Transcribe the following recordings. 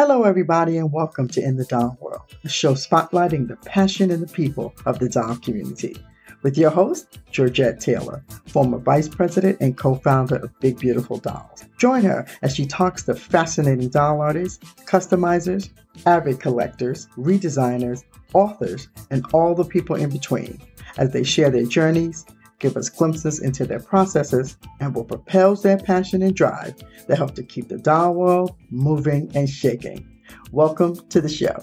Hello, everybody, and welcome to In the Doll World, a show spotlighting the passion and the people of the doll community. With your host, Georgette Taylor, former vice president and co founder of Big Beautiful Dolls. Join her as she talks to fascinating doll artists, customizers, avid collectors, redesigners, authors, and all the people in between as they share their journeys, give us glimpses into their processes, and what propels their passion and drive that help to keep the doll world moving and shaking. Welcome to the show.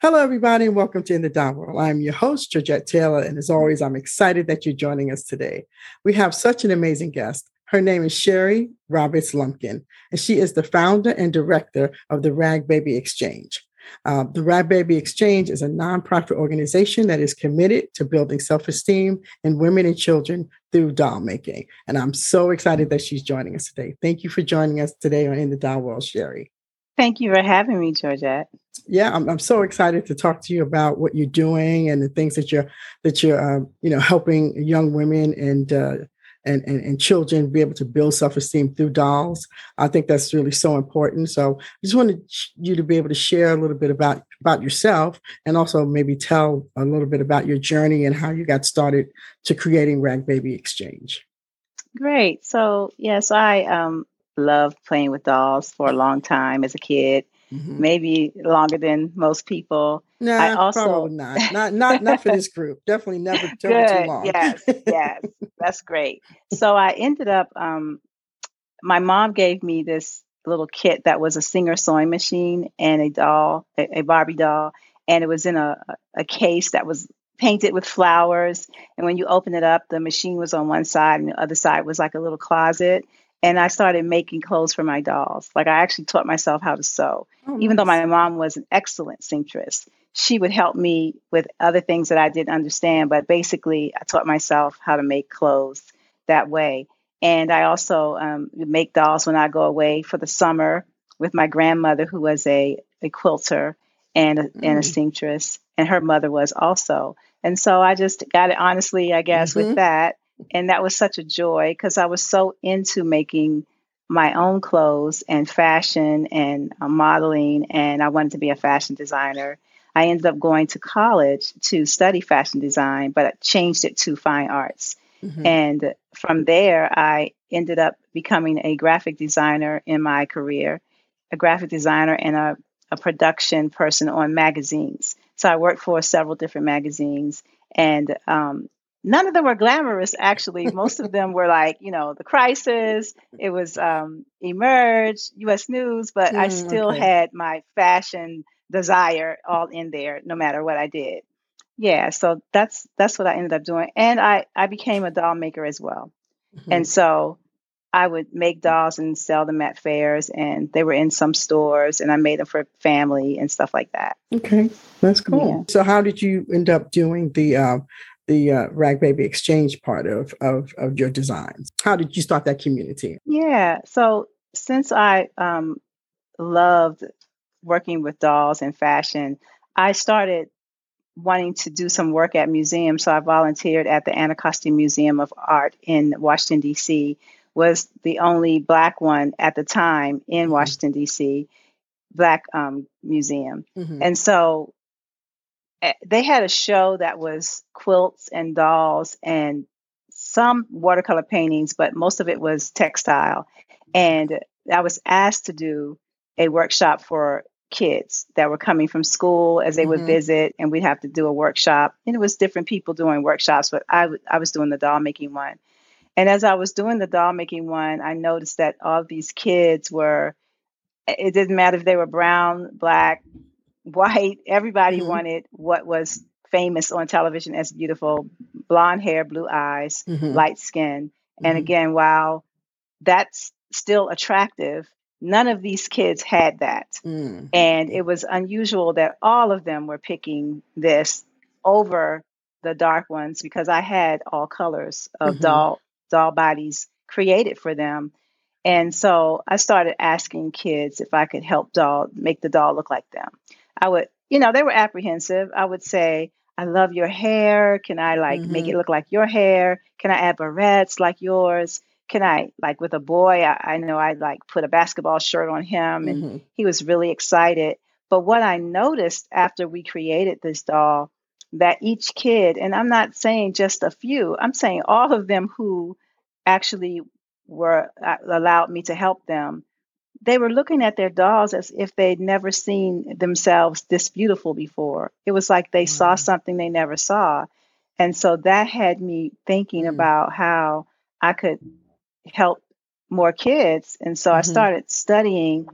Hello, everybody, and welcome to In the Doll World. I'm your host, Georgette Taylor, and as always, I'm excited that you're joining us today. We have such an amazing guest. Her name is Sherry Roberts Lumpkin, and she is the founder and director of the Rag Baby Exchange. Uh, the Rag Baby Exchange is a nonprofit organization that is committed to building self esteem in women and children through doll making. And I'm so excited that she's joining us today. Thank you for joining us today on In the Doll World, Sherry. Thank you for having me, Georgette. Yeah, I'm, I'm so excited to talk to you about what you're doing and the things that you're that you're uh, you know helping young women and uh, and, and, and children be able to build self-esteem through dolls. I think that's really so important. So I just wanted you to be able to share a little bit about, about yourself and also maybe tell a little bit about your journey and how you got started to creating Rag Baby Exchange. Great. So yes, I um, loved playing with dolls for a long time as a kid. Mm-hmm. Maybe longer than most people. No, I also probably not. Not not not for this group. Definitely never too, too long. yes, yes, that's great. So I ended up. Um, my mom gave me this little kit that was a Singer sewing machine and a doll, a, a Barbie doll, and it was in a a case that was painted with flowers. And when you open it up, the machine was on one side, and the other side was like a little closet and I started making clothes for my dolls. Like I actually taught myself how to sew. Oh, Even nice. though my mom was an excellent seamstress, she would help me with other things that I didn't understand. But basically, I taught myself how to make clothes that way. And I also um, make dolls when I go away for the summer with my grandmother, who was a, a quilter and a, mm. and a mm. seamstress, and her mother was also. And so I just got it honestly, I guess, mm-hmm. with that and that was such a joy because I was so into making my own clothes and fashion and uh, modeling, and I wanted to be a fashion designer. I ended up going to college to study fashion design, but I changed it to fine arts. Mm-hmm. And from there, I ended up becoming a graphic designer in my career, a graphic designer and a, a production person on magazines. So I worked for several different magazines and um, none of them were glamorous actually most of them were like you know the crisis it was um, emerge us news but mm, i still okay. had my fashion desire all in there no matter what i did yeah so that's that's what i ended up doing and i i became a doll maker as well mm-hmm. and so i would make dolls and sell them at fairs and they were in some stores and i made them for family and stuff like that okay that's cool yeah. so how did you end up doing the uh, the uh, Rag Baby Exchange part of, of, of your designs? How did you start that community? Yeah, so since I um, loved working with dolls and fashion, I started wanting to do some work at museums. So I volunteered at the Anacostia Museum of Art in Washington, D.C., was the only black one at the time in mm-hmm. Washington, D.C., black um, museum. Mm-hmm. And so they had a show that was quilts and dolls and some watercolor paintings, but most of it was textile. And I was asked to do a workshop for kids that were coming from school as they mm-hmm. would visit, and we'd have to do a workshop. And it was different people doing workshops, but I, w- I was doing the doll making one. And as I was doing the doll making one, I noticed that all these kids were, it didn't matter if they were brown, black, white. Everybody mm-hmm. wanted what was famous on television as beautiful blonde hair, blue eyes, mm-hmm. light skin. Mm-hmm. And again, while that's still attractive, none of these kids had that. Mm. And it was unusual that all of them were picking this over the dark ones because I had all colors of mm-hmm. doll doll bodies created for them. And so I started asking kids if I could help doll make the doll look like them. I would, you know, they were apprehensive. I would say, I love your hair. Can I like mm-hmm. make it mm-hmm. look like your hair? Can I add barrettes like yours? can I like with a boy? I, I know I like put a basketball shirt on him, and hmm he was really excited. But what I noticed after we created this doll, that each kid, and I'm not saying just a few, I'm saying all of them who actually were uh, allowed me to help them, they were looking at their dolls as if they'd never seen themselves this beautiful before. It was like they saw something they never saw. And so that had me thinking Mm. about how I could help more kids. And so I hmm started studying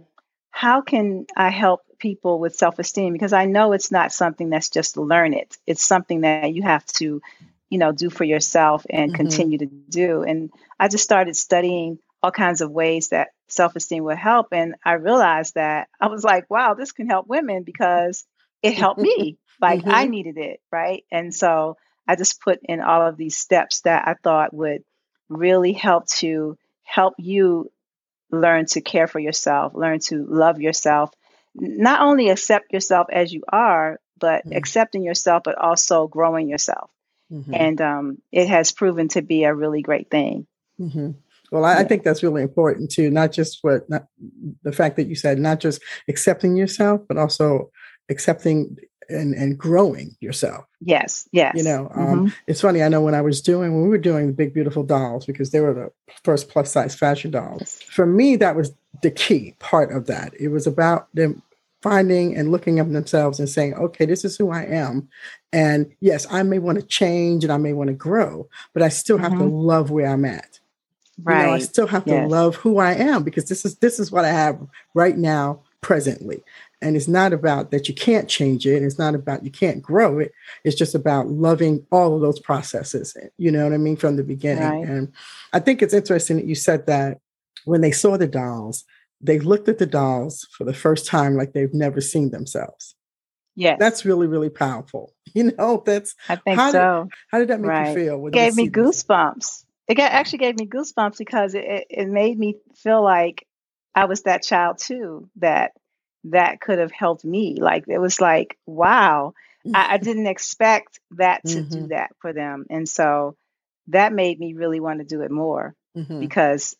how can I help people with self-esteem because I know it's not something that's just learn it. It's something that you have to, you know, do for yourself and hmm continue to do. And I just started studying all kinds of ways that self-esteem would help and I realized that I was like, wow, this can help women because it helped me. Like I hmm needed it, right? And so I just put in all of these steps that I thought would really help to help you learn to care for yourself, learn to love yourself, not only accept yourself as you are, but accepting yourself, but also growing yourself. hmm And um, it has proven to be a really great thing. Well, I, I think that's really important too. Not just what not, the fact that you said, not just accepting yourself, but also accepting and and growing yourself. Yes. Yes. You know, um, hmm it's funny. I know when I was doing when we were doing the big beautiful dolls because they were the first plus size fashion dolls. For me, that was the key part of that. It was about them finding and looking at themselves and saying, "Okay, this is who I am." And yes, I may want to change and I may want to grow, but I still have to hmm love where I'm at you know i still have to Yes. love who i am because this is this is what i have right now presently and it's not about that you can't change it and it's not about you can't grow it it's just about loving all of those processes you know what i mean from the beginning Right. and i think it's interesting that you said that when they saw the dolls they looked at the dolls for the first time like they've never seen themselves Yes. that's really really powerful you know that's I think how did so. how did that make you feel gave me goosebumps. It got, actually gave me goosebumps because it, it, made me feel like I was that child too, that that could have helped me. Like it was like, wow, I, I didn't expect that to do hmm that for them. And so that made me really want to do it more hmm because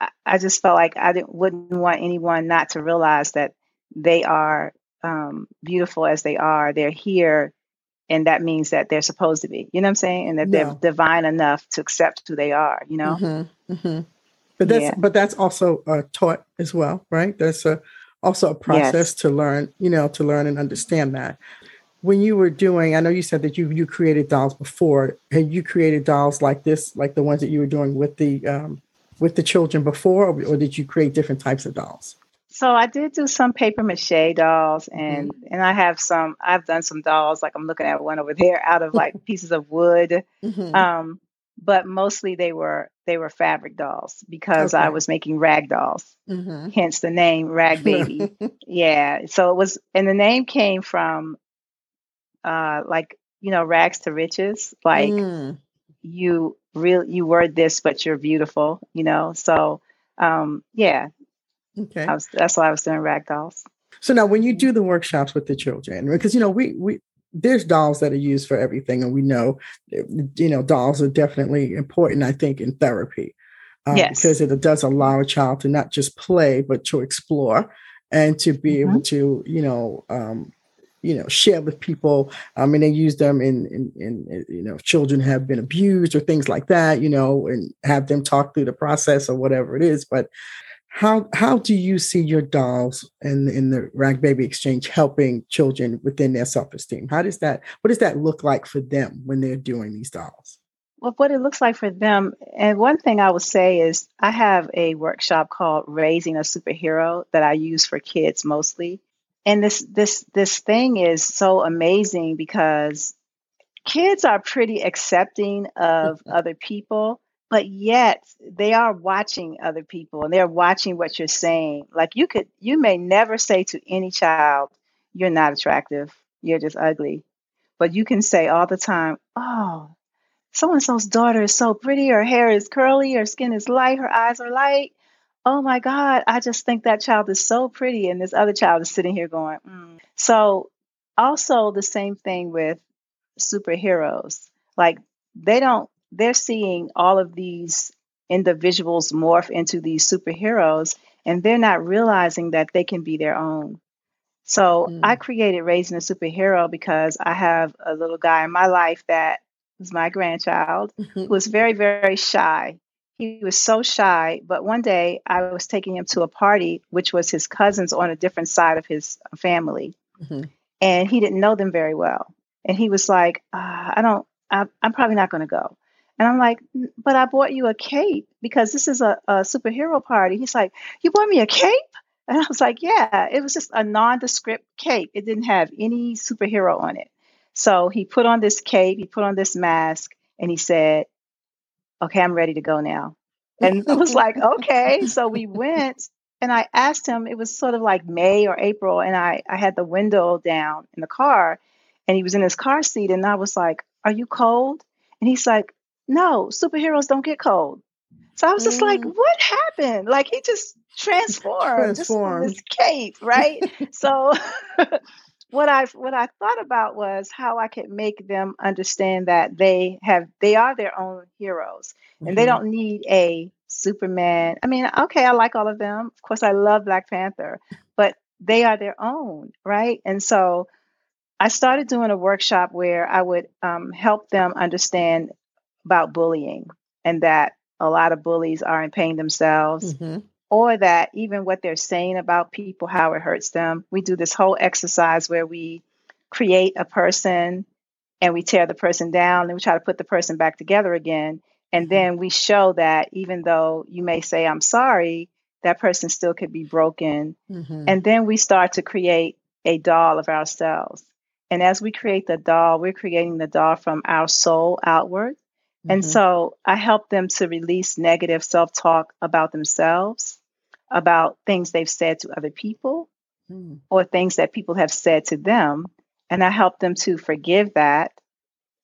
I, I just felt like I didn't wouldn't want anyone not to realize that they are um, beautiful as they are. They're here and that means that they're supposed to be. You know what I'm saying? And that they're divine enough to accept who they are. You know? hmm hmm But that's Yeah. but that's also uh, taught as well, right? That's a also a process Yes. to learn, you know, to learn and understand that. When you were doing, I know you said that you you created dolls before. Had you created dolls like this, like the ones that you were doing with the um, with the children before, or, or did you create different types of dolls? So I did do some paper mache dolls, and and I have some. I've done some dolls, like I'm looking at one over there, out of like pieces of wood. hmm Um, but mostly they were they were fabric dolls because I was making rag dolls. hmm Hence the name Rag Baby. Yeah. So it was, and the name came from uh like you know rags to riches. Like mm, you real you were this, but you're beautiful. You know. So um yeah, okay. I was that's why I was doing rag dolls. So now, when you do the workshops with the children, because you know we we there's dolls that are used for everything, and we know you know dolls are definitely important. I think in therapy uh, Yes. because it does allow a child to not just play but to explore and to be hmm able to you know um, you know share with people. I mean, they use them in, in in you know children have been abused or things like that, you know, and have them talk through the process or whatever it is, but how how do you see your dolls and in the rag baby exchange helping children within their self-esteem? How does that what does that look like for them when they're doing these dolls? Well, what it looks like for them, and one thing I would say is I have a workshop called Raising a Superhero that I use for kids mostly. And this this this thing is so amazing because kids are pretty accepting of other people, but yet they are watching other people and they're watching what you're saying. Like you could you may never say to any child, you're not attractive, you're just ugly. But you can say all the time, "Oh, so and so's daughter is so pretty. Her hair is curly, her skin is light, her eyes are light. Oh my God, I just think that child is so pretty. And this other child is sitting here going, mm. So, also the same thing with superheroes. Like, they don't, they're seeing all of these individuals morph into these superheroes and they're not realizing that they can be their own. So mm. I created Raising a Superhero because I have a little guy in my life that was my grandchild mm-hmm. who was very, very shy. He was so shy, but one day I was taking him to a party, which was his cousins on a different side of his family. Mm-hmm. And he didn't know them very well. And he was like, uh, I don't, I, I'm probably not going to go. And I'm like, but I bought you a cape because this is a, a superhero party. He's like, You bought me a cape? And I was like, Yeah, it was just a nondescript cape. It didn't have any superhero on it. So he put on this cape, he put on this mask, and he said, Okay, I'm ready to go now. And I was like, Okay. So we went and I asked him, it was sort of like May or April, and I, I had the window down in the car and he was in his car seat. And I was like, Are you cold? And he's like, no, superheroes don't get cold. So I was just mm. like, what happened? Like he just transformed, transformed. just this cape, right? so what I what I thought about was how I could make them understand that they have they are their own heroes and mm-hmm. they don't need a Superman. I mean, okay, I like all of them. Of course, I love Black Panther, but they are their own, right? And so I started doing a workshop where I would um, help them understand about bullying and that a lot of bullies aren't paying themselves mm-hmm. or that even what they're saying about people how it hurts them we do this whole exercise where we create a person and we tear the person down and we try to put the person back together again and mm-hmm. then we show that even though you may say i'm sorry that person still could be broken mm-hmm. and then we start to create a doll of ourselves and as we create the doll we're creating the doll from our soul outward and mm-hmm. so I help them to release negative self talk about themselves, about things they've said to other people, mm. or things that people have said to them. And I help them to forgive that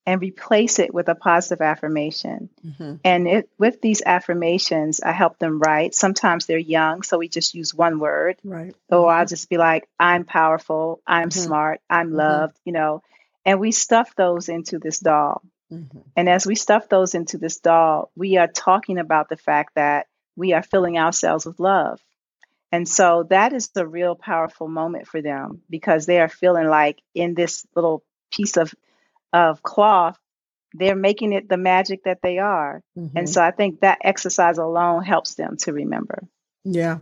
and replace it with a positive affirmation. Mm-hmm. And it, with these affirmations, I help them write. Sometimes they're young, so we just use one word. Right. Or mm-hmm. I'll just be like, I'm powerful, I'm mm-hmm. smart, I'm mm-hmm. loved, you know. And we stuff those into this doll. Mm-hmm. And as we stuff those into this doll, we are talking about the fact that we are filling ourselves with love. And so that is the real powerful moment for them because they are feeling like in this little piece of of cloth, they're making it the magic that they are. Mm-hmm. And so I think that exercise alone helps them to remember. Yeah.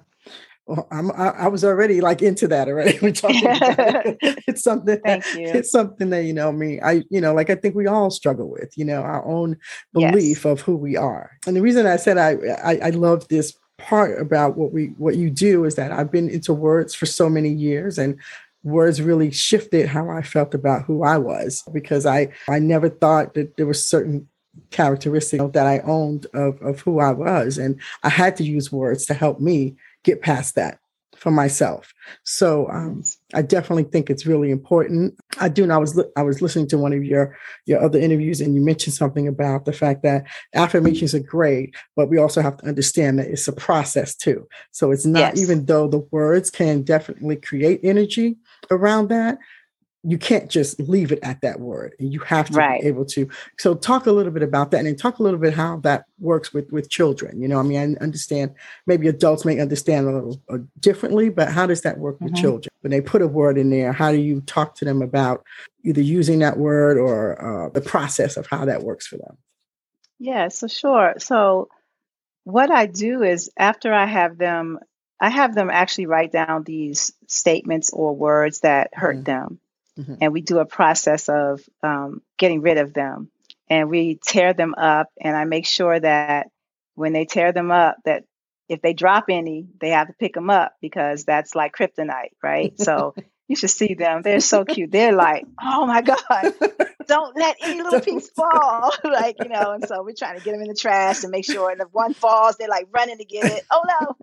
Well, I'm, I, I, was already like into that already. We're talking it. It's something. You. It's something that you know me. I you know like I think we all struggle with. You know our own belief yes. of who we are. And the reason I said I, I I love this part about what we what you do is that I've been into words for so many years and words really shifted how I felt about who I was because I I never thought that there were certain characteristics that I owned of, of who I was. And I had to use words to help me get past that for myself. So um, I definitely think it's really important. I do. And I was I was listening to one of your your other interviews, and you mentioned something about the fact that affirmations are great, but we also have to understand that it's a process too. So it's not yes. even though the words can definitely create energy around that you can't just leave it at that word you have to right. be able to so talk a little bit about that and then talk a little bit how that works with with children you know i mean i understand maybe adults may understand a little uh, differently but how does that work mm-hmm. with children when they put a word in there how do you talk to them about either using that word or uh, the process of how that works for them yeah so sure so what i do is after i have them i have them actually write down these statements or words that hurt mm-hmm. them mm-hmm. and we do a process of um, getting rid of them. And we tear them up and i make sure that when they tear them up that if they drop any they have to pick them up because that's like kryptonite right? So you should see them. They're so cute. They're like oh my god don't let any little piece fall. Like you know and so we're trying to get them in the trash and make sure and if one falls they're like running to get it. Oh no.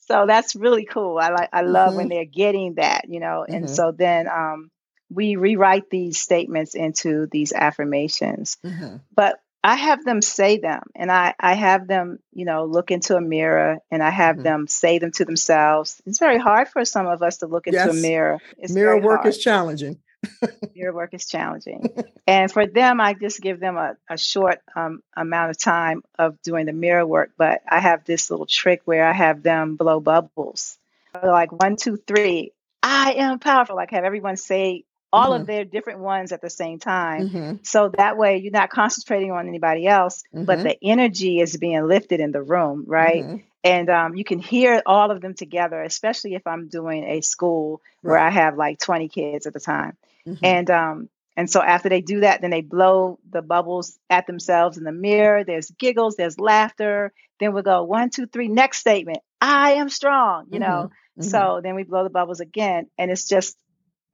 So that's really cool. I like i love mm-hmm. when they're getting that you know? And mm-hmm. so then um we rewrite these statements into these affirmations. Mm-hmm. But I have them say them and I, I have them, you know, look into a mirror and I have mm-hmm. them say them to themselves. It's very hard for some of us to look into yes. a mirror. It's mirror work hard. is challenging. mirror work is challenging. and for them, I just give them a, a short um, amount of time of doing the mirror work. But I have this little trick where I have them blow bubbles. Like one, two, three, I am powerful. Like have everyone say all mm-hmm. of their different ones at the same time. Mm-hmm. So that way you're not concentrating on anybody else, mm-hmm. but the energy is being lifted in the room, right? Mm-hmm. And um, you can hear all of them together, especially if I'm doing a school right. where I have like 20 kids at the time. Mm-hmm. And um, and so after they do that, then they blow the bubbles at themselves in the mirror. There's giggles, there's laughter. Then we go one, two, three. Next statement: I am strong. You know. Mm-hmm. So then we blow the bubbles again, and it's just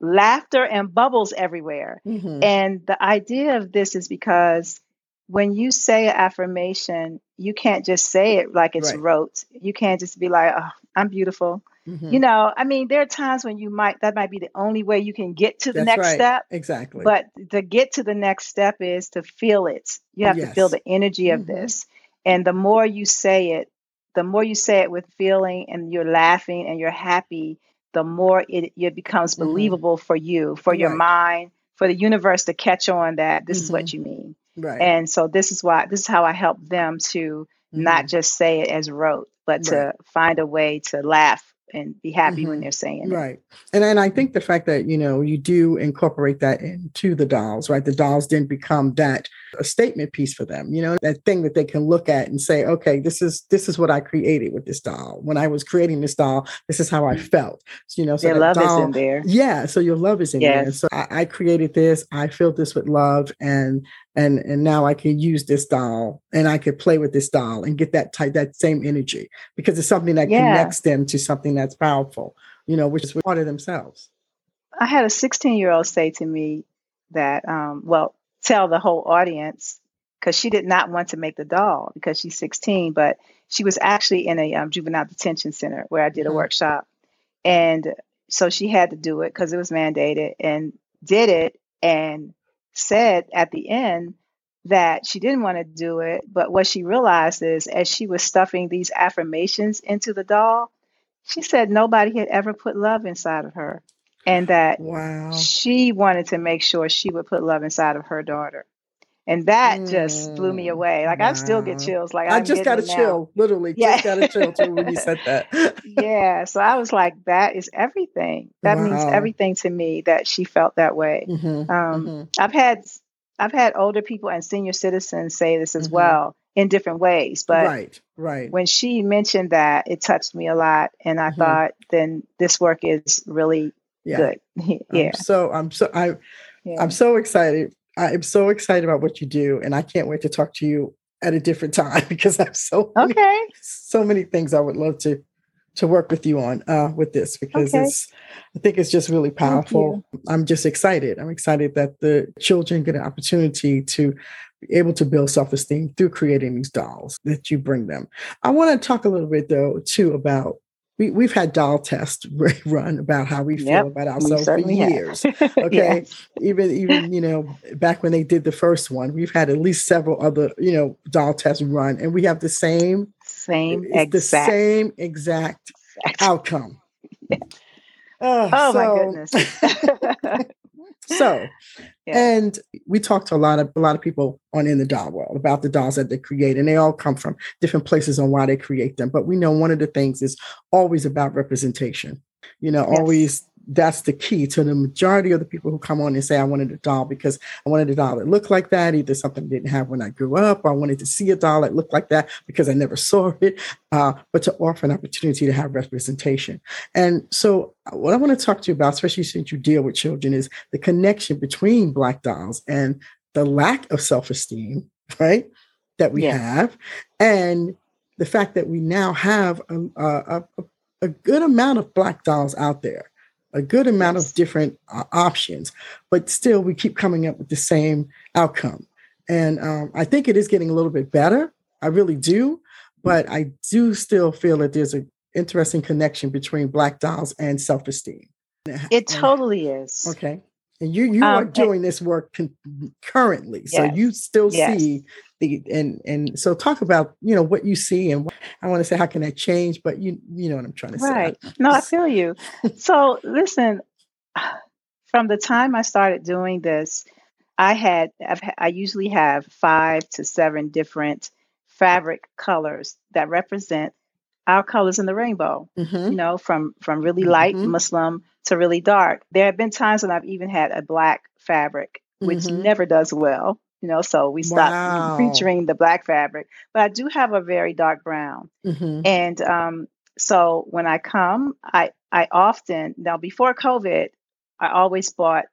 laughter and bubbles everywhere. Mm-hmm. And the idea of this is because when you say an affirmation, you can't just say it like it's right. rote. You can't just be like, oh, I'm beautiful. Mm-hmm. You know, I mean, there are times when you might, that might be the only way you can get to the That's next right. step. Exactly. But to get to the next step is to feel it. You have yes. to feel the energy of mm-hmm. this. And the more you say it, the more you say it with feeling and you're laughing and you're happy, the more it, it becomes mm-hmm. believable for you, for your mind, for the universe to catch on that this mm-hmm. is what mm-hmm. you mean. Right. And so this is why this is how I help them to mm-hmm. not just say it as rote, but right. to find a way to laugh and be happy mm-hmm. when they're saying it. Right. And and I think the fact that, you know, you do incorporate that into the dolls, right? The dolls didn't become that a statement piece for them, you know, that thing that they can look at and say, okay, this is this is what I created with this doll. When I was creating this doll, this is how I felt. So, you know, so your love doll, is in there. Yeah. So your love is in yes. there. So I, I created this, I filled this with love and and and now I can use this doll and I could play with this doll and get that type that same energy because it's something that yeah. connects them to something that's powerful, you know, which is part of themselves. I had a 16 year old say to me that, um, well, tell the whole audience because she did not want to make the doll because she's 16, but she was actually in a um, juvenile detention center where I did a mm-hmm. workshop, and so she had to do it because it was mandated and did it and said at the end that she didn't want to do it, but what she realized is as she was stuffing these affirmations into the doll, she said nobody had ever put love inside of her. And that wow. she wanted to make sure she would put love inside of her daughter. And that mm, just blew me mm, away. Like wow. I still get chills. Like I I'm just got a chill, literally. Yeah. Just got a chill too when you said that. yeah. So I was like, that is everything. That wow. means everything to me that she felt that way. Mm-hmm. Um, mm-hmm. I've had I've had older people and senior citizens say this as mm-hmm. well in different ways. But right, right. When she mentioned that, it touched me a lot, and I mm-hmm. thought, then this work is really yeah. good. yeah. I'm so I'm so I. Yeah. I'm so excited I'm so excited about what you do, and I can't wait to talk to you at a different time because I have so okay many, so many things I would love to to work with you on uh, with this because okay. it's I think it's just really powerful. I'm just excited. I'm excited that the children get an opportunity to be able to build self-esteem through creating these dolls that you bring them. I want to talk a little bit though too about we, we've had doll tests run about how we feel yep, about ourselves for years. okay. yes. Even even, you know, back when they did the first one, we've had at least several other, you know, doll tests run and we have the same same exact the same exact, exact. outcome. Uh, oh so, my goodness. So yeah. and we talked to a lot of a lot of people on in the doll world about the dolls that they create and they all come from different places on why they create them but we know one of the things is always about representation you know yes. always that's the key to the majority of the people who come on and say, I wanted a doll because I wanted a doll that looked like that, either something I didn't have when I grew up, or I wanted to see a doll that looked like that because I never saw it, uh, but to offer an opportunity to have representation. And so, uh, what I want to talk to you about, especially since you deal with children, is the connection between Black dolls and the lack of self esteem, right, that we yeah. have, and the fact that we now have a, a, a, a good amount of Black dolls out there a good amount of different uh, options, but still we keep coming up with the same outcome. And um, I think it is getting a little bit better. I really do, but I do still feel that there's an interesting connection between black dolls and self-esteem. It totally is. Okay. And you you um, are doing and, this work con- currently, so yes, you still yes. see the and and so talk about you know what you see and what, I want to say how can that change, but you you know what I'm trying to right. say. Right. No, I feel you. so listen, from the time I started doing this, I had I've, I usually have five to seven different fabric colors that represent our colors in the rainbow. Mm-hmm. You know, from from really light Mhm. muslin to really dark. There have been times when I've even had a black fabric, which Mhm. never does well. You know, so we stopped Wow. featuring the black fabric. But I do have a very dark brown. Mm-hmm. And um, so when I come, I I often now before COVID, I always bought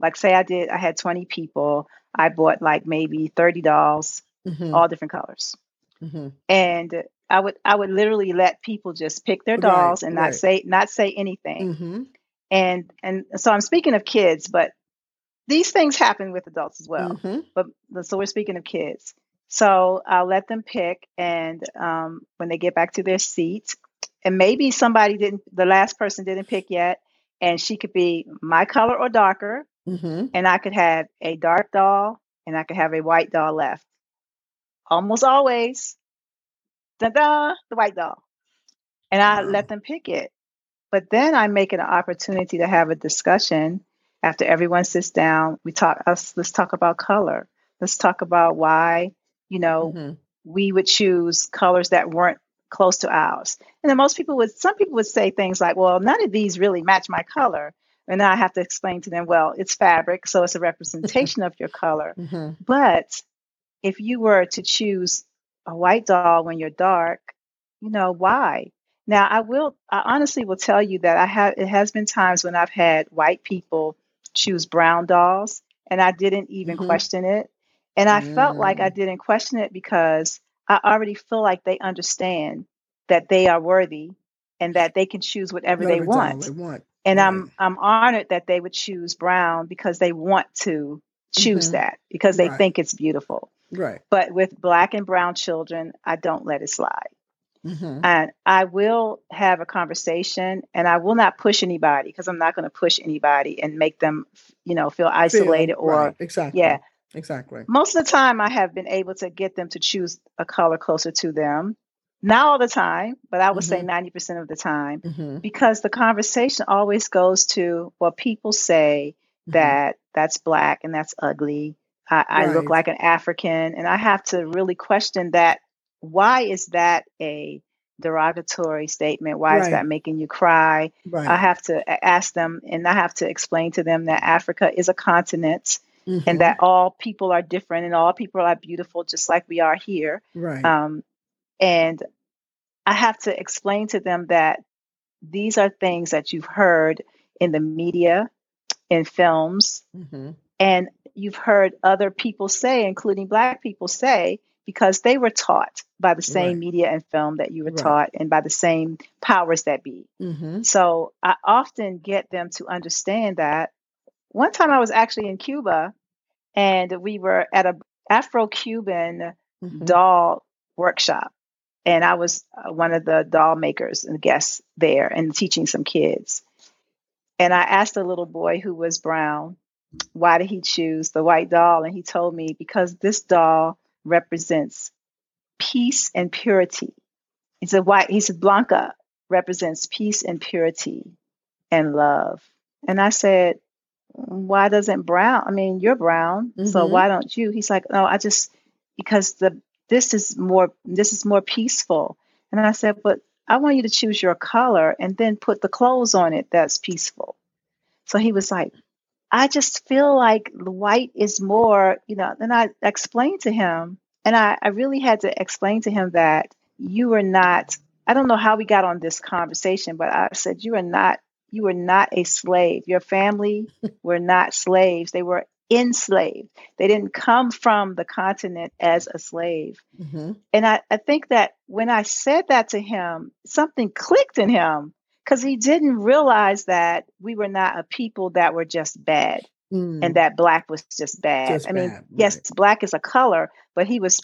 like say I did I had 20 people, I bought like maybe 30 dolls, Mm-hmm. all different colors. Mm-hmm. And I would I would literally let people just pick their Right, dolls and not right. say not say anything. Mm-hmm. And and so I'm speaking of kids, but these things happen with adults as well Mm-hmm. but so we're speaking of kids. So I'll let them pick, and um, when they get back to their seat, and maybe somebody didn't, the last person didn't pick yet, and she could be my color or darker, Mm-hmm. and I could have a dark doll, and I could have a white doll left. Almost always, da the white doll, and I Wow. let them pick it. But then I make it an opportunity to have a discussion after everyone sits down. We talk. Us, let's talk about color. Let's talk about why you know Mm-hmm. we would choose colors that weren't close to ours. And then most people would. Some people would say things like, "Well, none of these really match my color." And then I have to explain to them, "Well, it's fabric, so it's a representation of your color." Mm-hmm. But if you were to choose a white doll when you're dark, you know why? Now, I will. I honestly will tell you that I have. It has been times when I've had white people choose brown dolls, and I didn't even Mhm. question it. And I felt like I Mm. didn't question it because I already feel like they understand that they are worthy and that they can choose whatever they Whatever want. they want. And Right. I'm I'm honored that they would choose brown because they want to choose Mhm. that because they Right. think it's beautiful. Right. But with black and brown children, I don't let it slide. Mm-hmm. And I will have a conversation and I will not push anybody because I'm not going to push anybody and make them, you know, feel isolated or right. Exactly. yeah. Exactly. Most of the time I have been able to get them to choose a color closer to them. Not all the time, but I would say Mhm. 90% of the time Mm-hmm. because the conversation always goes to well people say Mm-hmm. that that's black and that's ugly I, I look like an african and i have to really question that why is that a derogatory statement why is that making you cry Right. i have to ask them and i have to explain to them that africa is a continent Mhm. and that all people are different and all people are beautiful just like we are here right. um, and I have to explain to them that these are things that you've heard in the media, in films, mm-hmm. and you've heard other people say, including Black people say, because they were taught by the same Right. media and film that you were Right. taught and by the same powers that be. Mm-hmm. So I often get them to understand that. One time I was actually in Cuba and we were at a Afro Cuban Mm-hmm. doll workshop and i was uh, one of the doll makers and guests there and teaching some kids and i asked a little boy who was brown why did he choose the white doll? And he told me because this doll represents peace and purity. He said white he said blanca represents peace and purity and love. And i said why doesn't brown i mean you're brown so Mhm. why don't you? He's like no i just because the this is more this is more peaceful. And i said but i want you to choose your color and then put the clothes on it that's peaceful. So he was like i just feel like the white is more you know then i explained to him and i, I really had to explain to him that you were not i don't know how we got on this conversation but i said you are not you are not a slave. Your family were not slaves. They were enslaved. They didn't come from the continent as a slave. Mm-hmm. and I, I think that when I said that to him, something clicked in him because he didn't realize that we were not a people that were just bad and that black was just bad. Mm. Just I mean, bad, yes, right. black is a color, but he was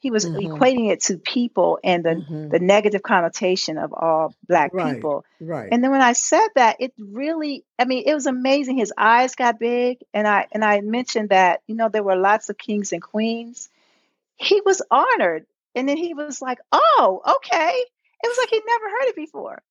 he was Mhm. equating it to people and the Mhm. the negative connotation of all black Right. people. right. And then when I said that, it really, I mean, it was amazing. His eyes got big, and I and I mentioned that you know there were lots of kings and queens. He was honored, and then he was like, "Oh, okay." It was like he'd never heard it before.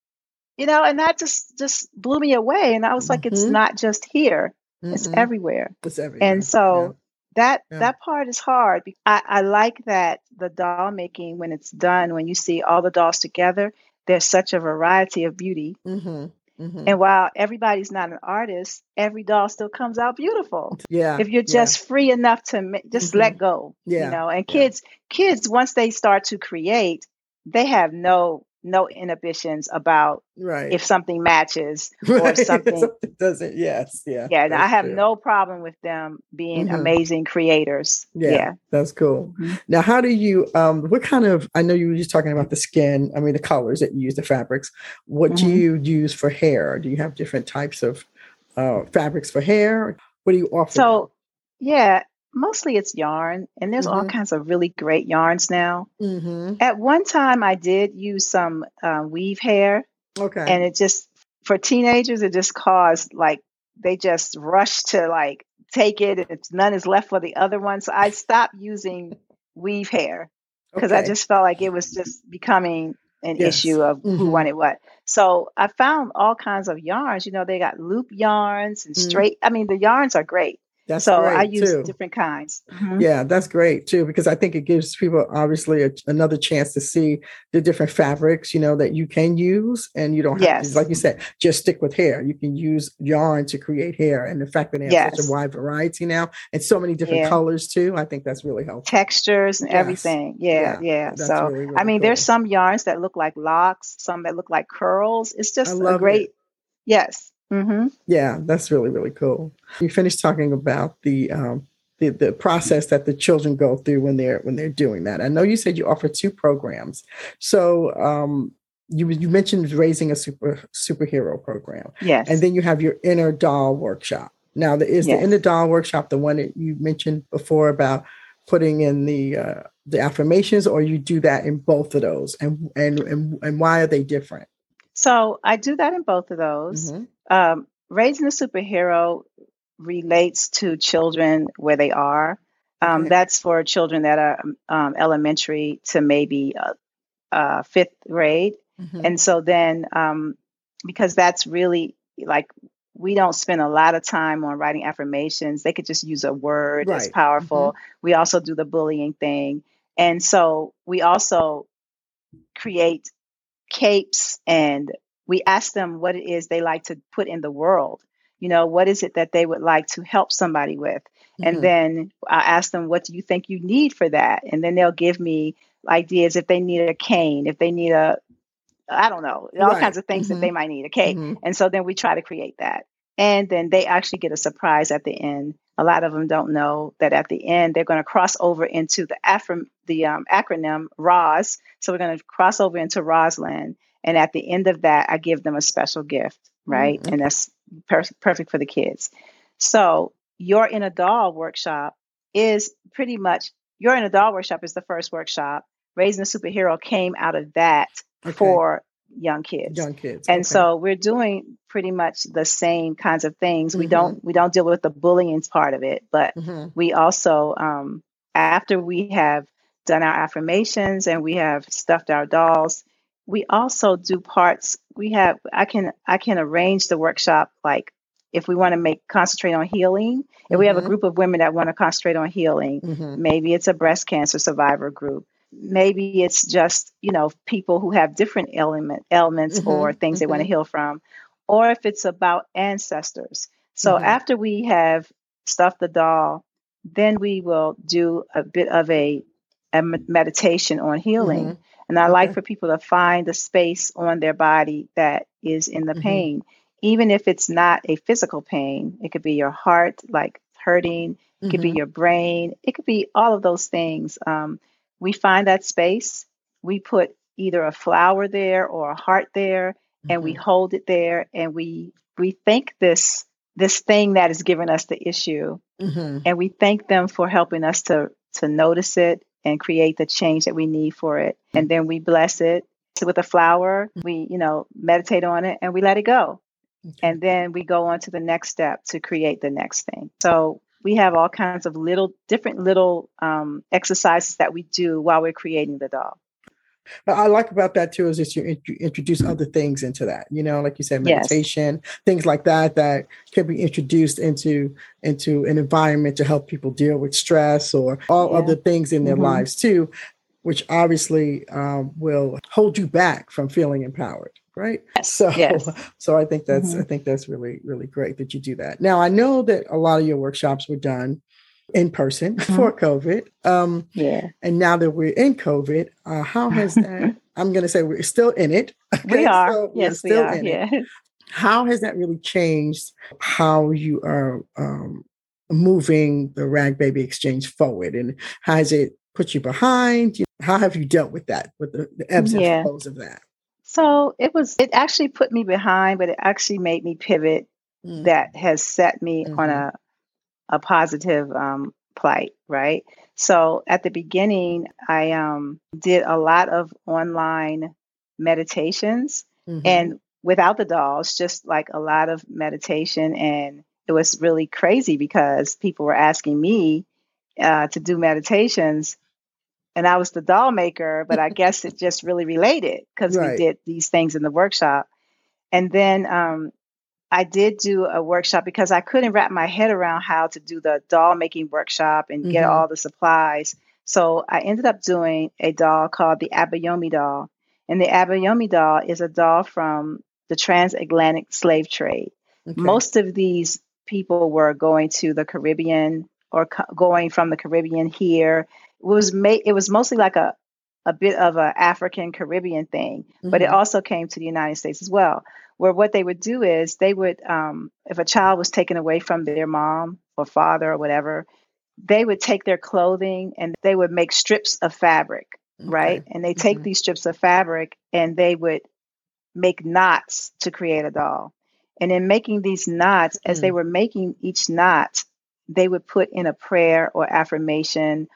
You know, and that just just blew me away. And I was like, it's Mm-hmm. not just here; it's Mm-hmm. everywhere. It's everywhere. And so that Yeah. that part is hard. I, I like that the doll making when it's done, when you see all the dolls together, there's such a variety of beauty. Mm-hmm. Mm-hmm. And while everybody's not an artist, every doll still comes out beautiful. Yeah. If you're yeah. just free enough to ma- just Mhm. let go, Yeah, you know. And yeah. kids, kids, once they start to create, they have no no inhibitions about right. if something matches or if something doesn't. Yes. Yeah. yeah, I have true. no problem with them being Mhm. amazing creators. Yeah, Yeah. that's cool. Mhm. Now, how do you? Um, what kind of? I know you were just talking about the skin. I mean, the colors that you use, the fabrics. What do Mhm. you use for hair? Do you have different types of uh, fabrics for hair? What do you offer? So, yeah, mostly it's yarn, and there's all Mhm. kinds of really great yarns now. hmm At one time, I did use some uh, weave hair, okay. and it just for teenagers, it just caused like they just rush to like take it. and It's none is left for the other one, so I stopped using weave hair because I just felt like it was just becoming an Yes. issue of who Mhm. wanted what. So I found all kinds of yarns. You know, they got loop yarns and Mhm. straight. I mean, the yarns are great. That's so I use too. different kinds. Mhm. Yeah, that's great too because I think it gives people obviously a, another chance to see the different fabrics, you know, that you can use, and you don't have Yes. to, like you said, just stick with hair. You can use yarn to create hair, and the fact that they have such a wide variety now and so many different Yeah. colors too, I think that's really helpful. Textures and Yes. everything. Yeah, Yeah, yeah. So really, really I mean, there's some yarns that look like locks, some that look like curls. It's just a great. it. Yes. Hmm Yeah, that's really really cool. You finished talking about the um, the the process that the children go through when they're when they're doing that. I know you said you offer two programs. So um, you you mentioned raising a super superhero program, Yes. and then you have your inner doll workshop. Now, the, is Yes. the inner doll workshop the one that you mentioned before about putting in the uh, the affirmations, or you do that in both of those, and and and, and why are they different? so I do that in both of those. Mhm. Um, raising a superhero relates to children where they are. Um, Okay. That's for children that are um, elementary to maybe uh, uh, fifth grade. Mhm. And so then, um, because that's really like we don't spend a lot of time on writing affirmations, they could just use a word that's Right. powerful. We also do the bullying thing. And so we also create capes and we ask them what it is they like to put in the world. You know, what is it that they would like to help somebody with? Mhm. And then I ask them, what do you think you need for that? And then they'll give me ideas if they need a cane, if they need a, I don't know, all Right. kinds of things Mhm. that they might need. Okay. Mhm. And so then we try to create that. And then they actually get a surprise at the end. A lot of them don't know that at the end they're going to cross over into the, the um, acronym ROS. So we're going to cross over into Roslyn. And at the end of that, I give them a special gift, right? Mm, And that's per- perfect for the kids. So your in a doll workshop is pretty much your in a doll workshop is the first workshop. Raising a superhero came out of that Okay. for young kids. young kids. And okay. so we're doing pretty much the same kinds of things. We Mhm. don't we don't deal with the bullying part of it, but Mhm. we also um, after we have done our affirmations and we have stuffed our dolls, we also do parts. We have I can I can arrange the workshop like if we want to make concentrate on healing. If we have a Mhm. group of women that want to concentrate on healing, Mhm. maybe it's a breast cancer survivor group maybe it's just you know people who have different element ailments Mhm, or things they want to mhm. heal from or if it's about ancestors so Mhm. after we have stuffed the doll then we will do a bit of a, a meditation on healing Mhm. and i like for people to find the space on their body that is in the Mhm. pain even if it's not a physical pain it could be your heart like hurting it could be Mhm. your brain it could be all of those things um, we find that space we put either a flower there or a heart there and we Mhm. hold it there and we we thank this this thing that is giving us the issue Mhm. and we thank them for helping us to to notice it and create the change that we need for it and then we bless it with a flower we you know meditate on it and we let it go Okay. and then we go on to the next step to create the next thing. So we have all kinds of little, different little um, exercises that we do while we're creating the doll. But I like about that too is that you, you introduce other things into that. You know, like you said, meditation, yes. things like that that can be introduced into into an environment to help people deal with stress or all yeah. other things in their mm-hmm. lives too, which obviously um, will hold you back from feeling empowered right yes. so yes. so i think that's mm-hmm. i think that's really really great that you do that now i know that a lot of your workshops were done in person mm-hmm. for COVID. Um, yeah. And now that we're in COVID, uh, how has that? I'm going to say we're still in it. Okay? We are. So yes, we are. yeah. It. How has that really changed how you are um, moving the Rag Baby Exchange forward, and how has it put you behind? How have you dealt with that, with the, the ebbs yeah. and flows of that? So it was. It actually put me behind, but it actually made me pivot. Mm. That has set me mm-hmm. on a a positive um, plight, right? So at the beginning, I um, did a lot of online meditations mm-hmm. and without the dolls, just like a lot of meditation. And it was really crazy because people were asking me uh, to do meditations. And I was the doll maker, but I guess it just really related because right. we did these things in the workshop. And then um, I did do a workshop because I couldn't wrap my head around how to do the doll making workshop and get mm-hmm. all the supplies. So I ended up doing a doll called the Abayomi doll. And the Abayomi doll is a doll from the transatlantic slave trade. Okay. Most of these people were going to the Caribbean or co- going from the Caribbean here. It was ma- it was mostly like a a bit of an African Caribbean thing, mm-hmm. but it mm-hmm. also came to the United States as well where what they would do is they would, um, if a child was taken away from their mom or father or whatever, they would take their clothing and they would make strips of fabric, okay. right? And they take mm-hmm. these strips of fabric and they would make knots to create a doll. And in making these knots, mm. as they mm. were making each knot, they would put in a prayer or affirmation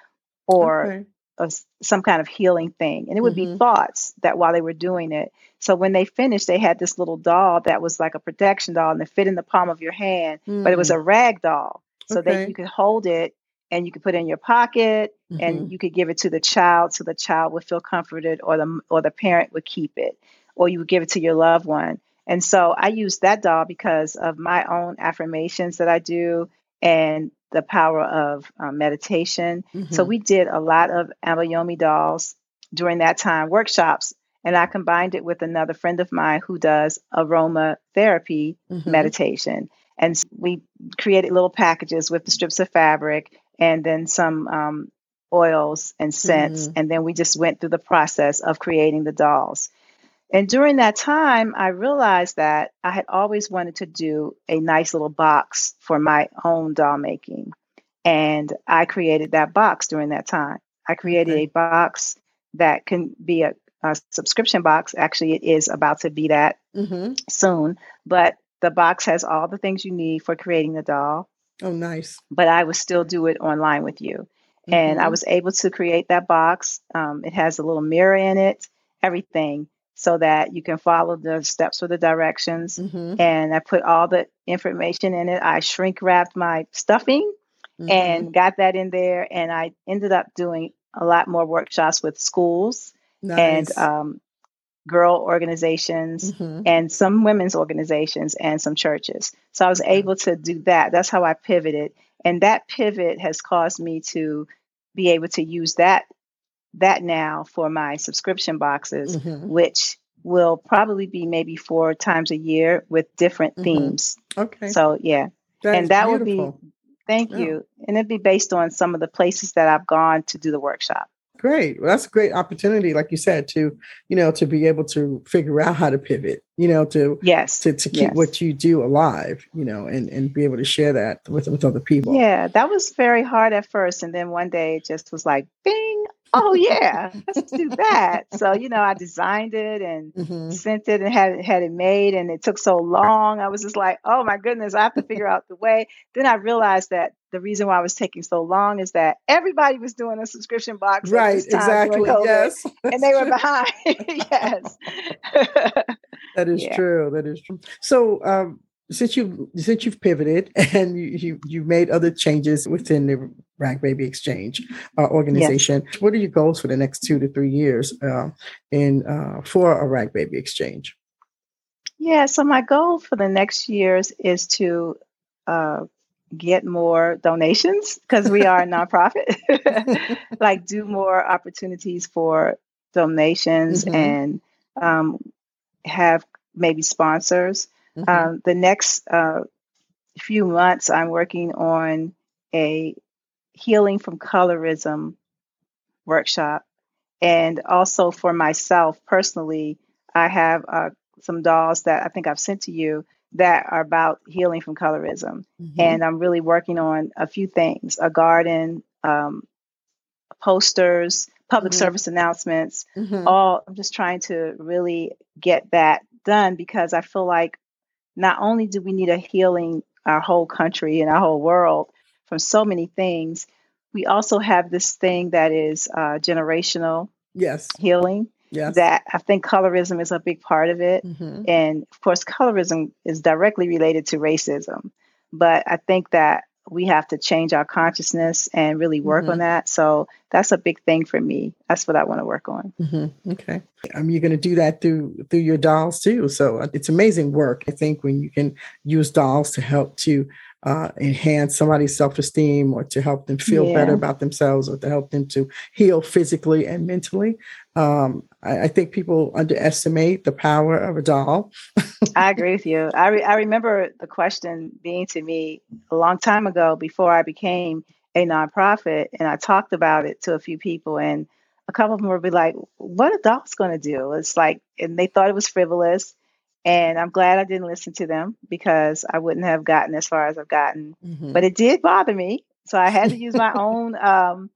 or okay. A, some kind of healing thing. And it would mm-hmm. be thoughts that while they were doing it, so when they finished, they had this little doll that was like a protection doll and it fit in the palm of your hand, mm. but it was a mm. rag doll. So okay. that you could hold it and you could put it in your pocket mm-hmm. and you could give it to the child so the child would feel comforted or the or the parent would keep it or you would give it to your loved one. And so I use that doll because of my own affirmations that I do and the power of um, meditation. Mm-hmm. So we did a lot of Abayomi dolls during that time workshops and I combined it with another friend of mine who does aromatherapy mm-hmm. meditation. And we created little packages with the strips of fabric and then some um, oils and scents. Mm-hmm. And then we just went through the process of creating the dolls. And during that time, I realized that I had always wanted to do a nice little box for my own doll making. And I created that box during that time. I created okay. a box that can be a uh, subscription box. Actually, it is about to be that mm-hmm. soon. But the box has all the things you need for creating the doll. Oh, nice. But I would still do it online with you. Mm-hmm. And I mm-hmm. was able to create that box. Um, it has a little mirror in it, everything, so that you can follow the steps or the directions. Mm-hmm. And I put all the information in it. I shrink wrapped my stuffing and mm-hmm. got that in there. And I ended up doing a lot more workshops with schools nice. and um, girl organizations mm-hmm. and some women's organizations and some churches. So I was able to do that. That's how I pivoted. And that pivot has caused me to be able to use that that now for my subscription boxes, mm-hmm. which will probably be maybe four times a year with different mm-hmm. themes. Okay. So yeah. That and that beautiful. would be thank yeah. you. And it'd be based on some of the places that I've gone to do the workshop. Great. Well, that's a great opportunity, like you said, to you know to be able to figure out how to pivot. You know, to yes, to, to keep yes. what you do alive. You know, and and be able to share that with with other people. Yeah, that was very hard at first, and then one day it just was like, bing, oh yeah, let's do that. So you know, I designed it and mm-hmm. sent it and had had it made, and it took so long. I was just like, oh my goodness, I have to figure out the way. Then I realized that the reason why I was taking so long is that everybody was doing a subscription box, right? exactly. yes, and they were behind. yes, that is yeah. true. That is true. So. Um, since you since you've pivoted and you, you you made other changes within the Rag Baby Exchange uh, organization. Yes. What are your goals for the next two to three years uh, in uh, for a Rag Baby Exchange? Yeah, so my goal for the next years is to uh, get more donations because we are a nonprofit. like do more opportunities for donations mm-hmm. and um, have maybe sponsors. Mm-hmm. Um, the next uh, few months, I'm working on a healing from colorism workshop. And also for myself personally, I have uh, some dolls that I think I've sent to you that are about healing from colorism. Mm-hmm. And I'm really working on a few things a garden, um, posters, public mm-hmm. service announcements. Mm-hmm. All I'm just trying to really get that done because I feel like not only do we need a healing our whole country and our whole world from so many things, we also have this thing that is uh, generational yes healing yes. that i think colorism is a big part of it mm-hmm. and of course colorism is directly related to racism but i think that we have to change our consciousness and really work mm-hmm. on that. So that's a big thing for me. That's what I want to work on. Mm-hmm. Okay, um, you're going to do that through through your dolls too. So uh, it's amazing work. I think when you can use dolls to help to uh, enhance somebody's self esteem or to help them feel yeah. better about themselves or to help them to heal physically and mentally. Um, I, I, think people underestimate the power of a doll. I agree with you. I, re- I remember the question being to me a long time ago before I became a nonprofit, and I talked about it to a few people, and a couple of them would be like, "What a doll's going to do?" It's like, and they thought it was frivolous and I'm glad I didn't listen to them because I wouldn't have gotten as far as I've gotten. Mm-hmm. But it did bother me. So I had to use my own, um,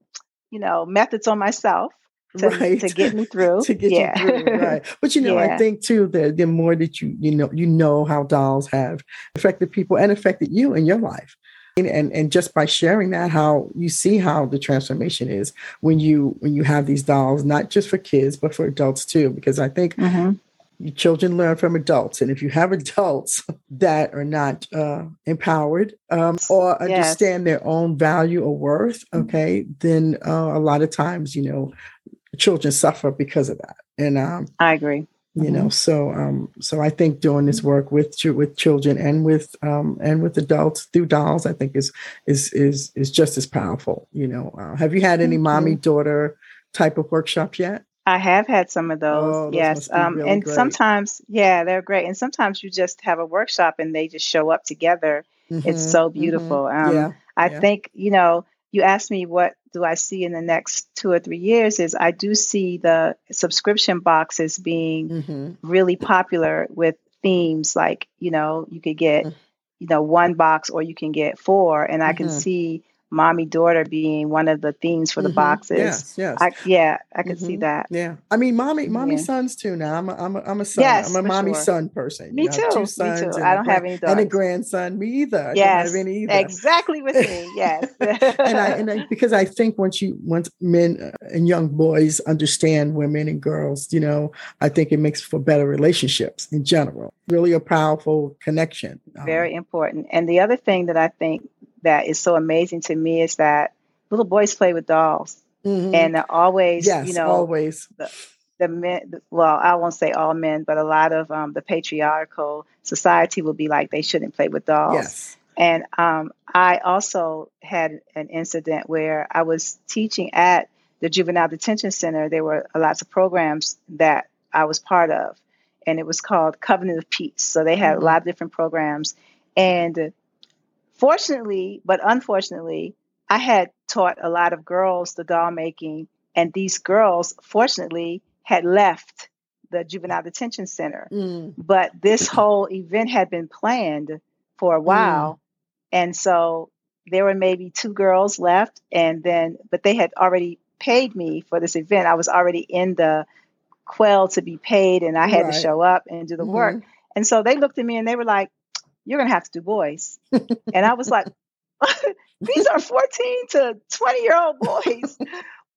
you know, methods on myself to, right. to get me through. to get yeah. you through, right. But you know, yeah. I think too that the more that you you know you know how dolls have affected people and affected you in your life. And, and and just by sharing that how you see how the transformation is when you when you have these dolls not just for kids but for adults too because i think mm-hmm children learn from adults and if you have adults that are not uh, empowered um, or understand yes. their own value or worth mm-hmm. okay then uh, a lot of times you know children suffer because of that and um, i agree you mm-hmm. know so um so i think doing this work with with children and with um and with adults through dolls i think is is is is just as powerful you know uh, have you had any mommy daughter type of workshops yet I have had some of those, oh, those yes. Um, really and great. sometimes, yeah, they're great. And sometimes you just have a workshop and they just show up together. Mm-hmm, it's so mm-hmm. beautiful. Mm-hmm. Um, yeah, I yeah. think, you know, you asked me what do I see in the next two or three years is I do see the subscription boxes being mm-hmm. really popular with themes like, you know, you could get, mm. you know, one box or you can get four. And I can mm-hmm. see mommy daughter being one of the themes for the mm-hmm. boxes. Yes, yes. I, yeah, I could mm-hmm. see that. Yeah. I mean, mommy, mommy yeah. sons too now. I'm a, I'm a, I'm a son. Yes, I'm a mommy sure. son person. Me too. Two sons Me too. I don't have any daughters. And a grandson. Me either. Yes. I don't have any either. Exactly with me. Yes. and I, and I, because I think once you, once men uh, and young boys understand women and girls, you know, I think it makes for better relationships in general. Really a powerful connection. Very um, important. And the other thing that I think that is so amazing to me is that little boys play with dolls, mm-hmm. and they're always, yes, you know, always. The, the men, well, I won't say all men, but a lot of um, the patriarchal society will be like they shouldn't play with dolls. Yes. And um, I also had an incident where I was teaching at the juvenile detention center. There were lots of programs that I was part of, and it was called Covenant of Peace. So they had mm-hmm. a lot of different programs, and Fortunately, but unfortunately, I had taught a lot of girls the doll making, and these girls, fortunately, had left the juvenile detention center. Mm. But this whole event had been planned for a mm. while. Mm. And so there were maybe two girls left, and then, but they had already paid me for this event. I was already in the quell to be paid, and I had right. to show up and do the mm-hmm. work. And so they looked at me and they were like, you're going to have to do boys. and I was like, these are 14 to 20 year old boys.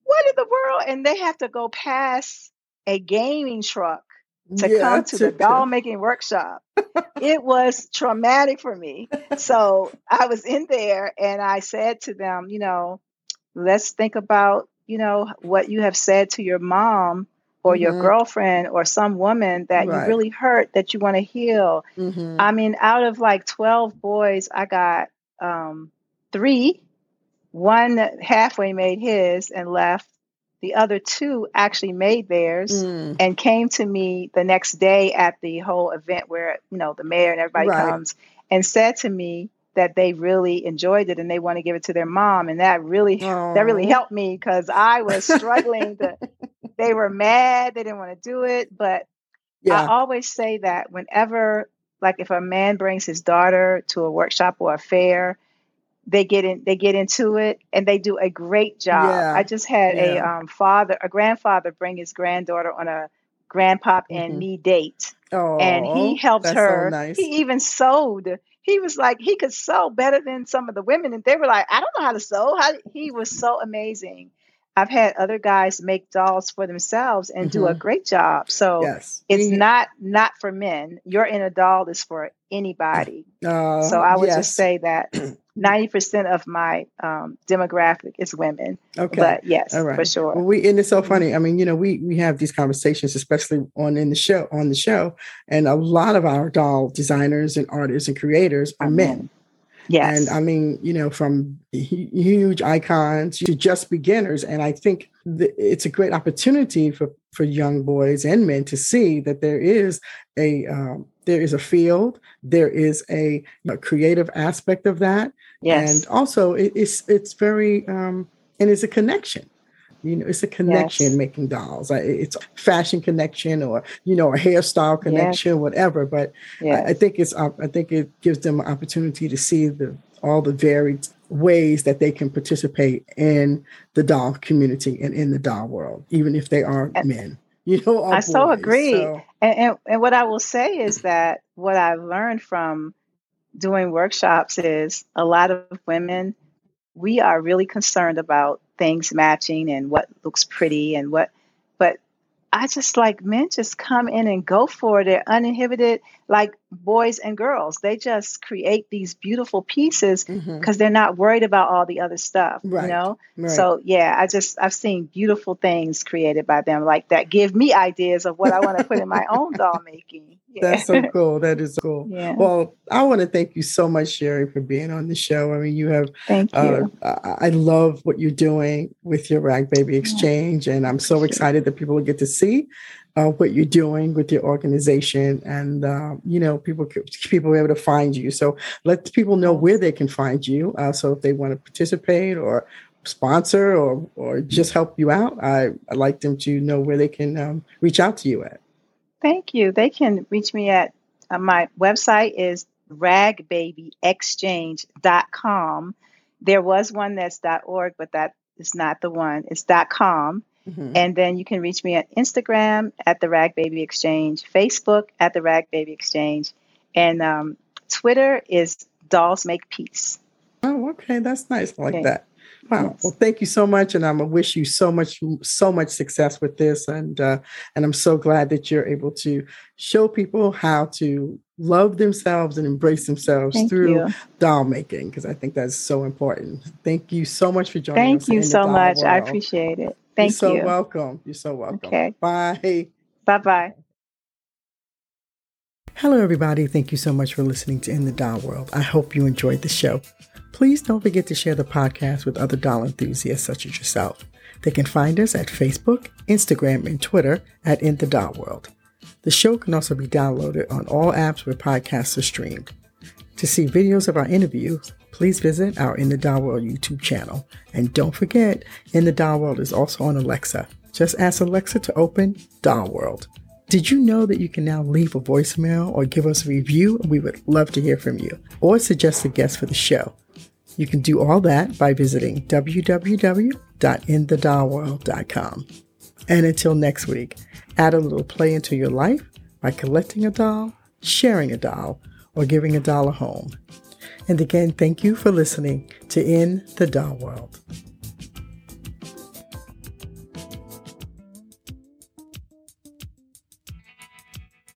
what in the world? And they have to go past a gaming truck to yeah, come to the doll making workshop. it was traumatic for me. So I was in there and I said to them, you know, let's think about, you know, what you have said to your mom or your Mhm. girlfriend or some woman that Right. you really hurt that you want to heal. Mhm. I mean, out of like 12 boys, I got um, three. One halfway made his and left. The other two actually made theirs Mm. and came to me the next day at the whole event where, you know, the mayor and everybody Right. comes and said to me that they really enjoyed it and they want to give it to their mom. And that really, that really helped me because I was struggling to, they were mad. They didn't want to do it. But I always say that whenever, like, if a man brings his daughter to a workshop or a fair, they get in, they get into it, and they do a great job. Yeah. I just had a um, father, a grandfather, bring his granddaughter on a grandpop and Mhm. me date, Oh, and he helped her. So nice. He even sewed. He was like he could sew better than some of the women, and they were like, "I don't know how to sew." How he was so amazing. I've had other guys make dolls for themselves and do a Mhm. great job. So yes. it's not not for men. Your inner doll is for anybody. Uh, So I would yes. just say that ninety percent of my um, demographic is women. Okay. But yes, right. for sure. Well, we and it's so funny. I mean, you know, we we have these conversations, especially on in the show on the show, and a lot of our doll designers and artists and creators are men. Yes. And I mean, you know, from huge icons to just beginners. And I think th- it's a great opportunity for for young boys and men to see that there is a um, there is a field, there is a, a creative aspect of that, yes. and also it, it's it's very um, and it's a connection. You know, it's a connection Yes. making dolls. It's a fashion connection, or you know, a hairstyle connection, whatever. But I, I think it's I think it gives them an opportunity to see the all the varied ways that they can participate in the doll community and in the doll world, even if they are men. You know, I so agree. So, And, and and what I will say is that what I've learned from doing workshops is a lot of women we are really concerned about things matching and what looks pretty and what but I just like men just come in and go for it. They're uninhibited, like boys and girls. They just create these beautiful pieces because they're not worried about all the other stuff, Right, you know? right. So yeah, I just I've seen beautiful things created by them like that give me ideas of what I want to put in my own doll making. Yeah. That's so cool. That is cool. yeah. Well, I want to thank you so much, Sherry, for being on the show. I mean, you have Thank Uh, you. I I love what you're doing with your Rag Baby Exchange, and I'm so excited that people will get to see uh, what you're doing with your organization, and uh, you know, people people be able to find you. So let people know where they can find you. Uh, so if they want to participate or sponsor or or just help you out, I I'd like them to know where they can um, reach out to you at. Thank you. They can reach me at uh, my website is ragbabyexchange.com. There was one that's .org, but that is not the one. It's .com. Mhm. And then you can reach me at Instagram at the Rag Baby Exchange, Facebook at the Rag Baby Exchange, and um, Twitter is Dolls Make Peace. Oh, okay, that's nice. I like Okay. that. Wow. Yes. Well, thank you so much, and I'm gonna wish you so much, so much success with this, and uh, and I'm so glad that you're able to show people how to love themselves and embrace themselves Thank through you. doll making, because I think that's so important. Thank you so much for joining us. Thank you so much. I appreciate it. Thank You're Thank so welcome. You're so welcome. Okay. Bye. Bye bye. Hello, everybody. Thank you so much for listening to In the Doll World. I hope you enjoyed the show. Please don't forget to share the podcast with other doll enthusiasts such as yourself. They can find us at Facebook, Instagram, and Twitter at In the Doll World. The show can also be downloaded on all apps where podcasts are streamed. To see videos of our interviews, please visit our In the Doll World YouTube channel. And don't forget, In the Doll World is also on Alexa. Just ask Alexa to open Doll World. Did you know that you can now leave a voicemail or give us a review? We would love to hear from you or suggest a guest for the show. You can do all that by visiting www.inthedollworld.com. And until next week, add a little play into your life by collecting a doll, sharing a doll, or giving a doll a home. And again, thank you for listening to In the Doll World.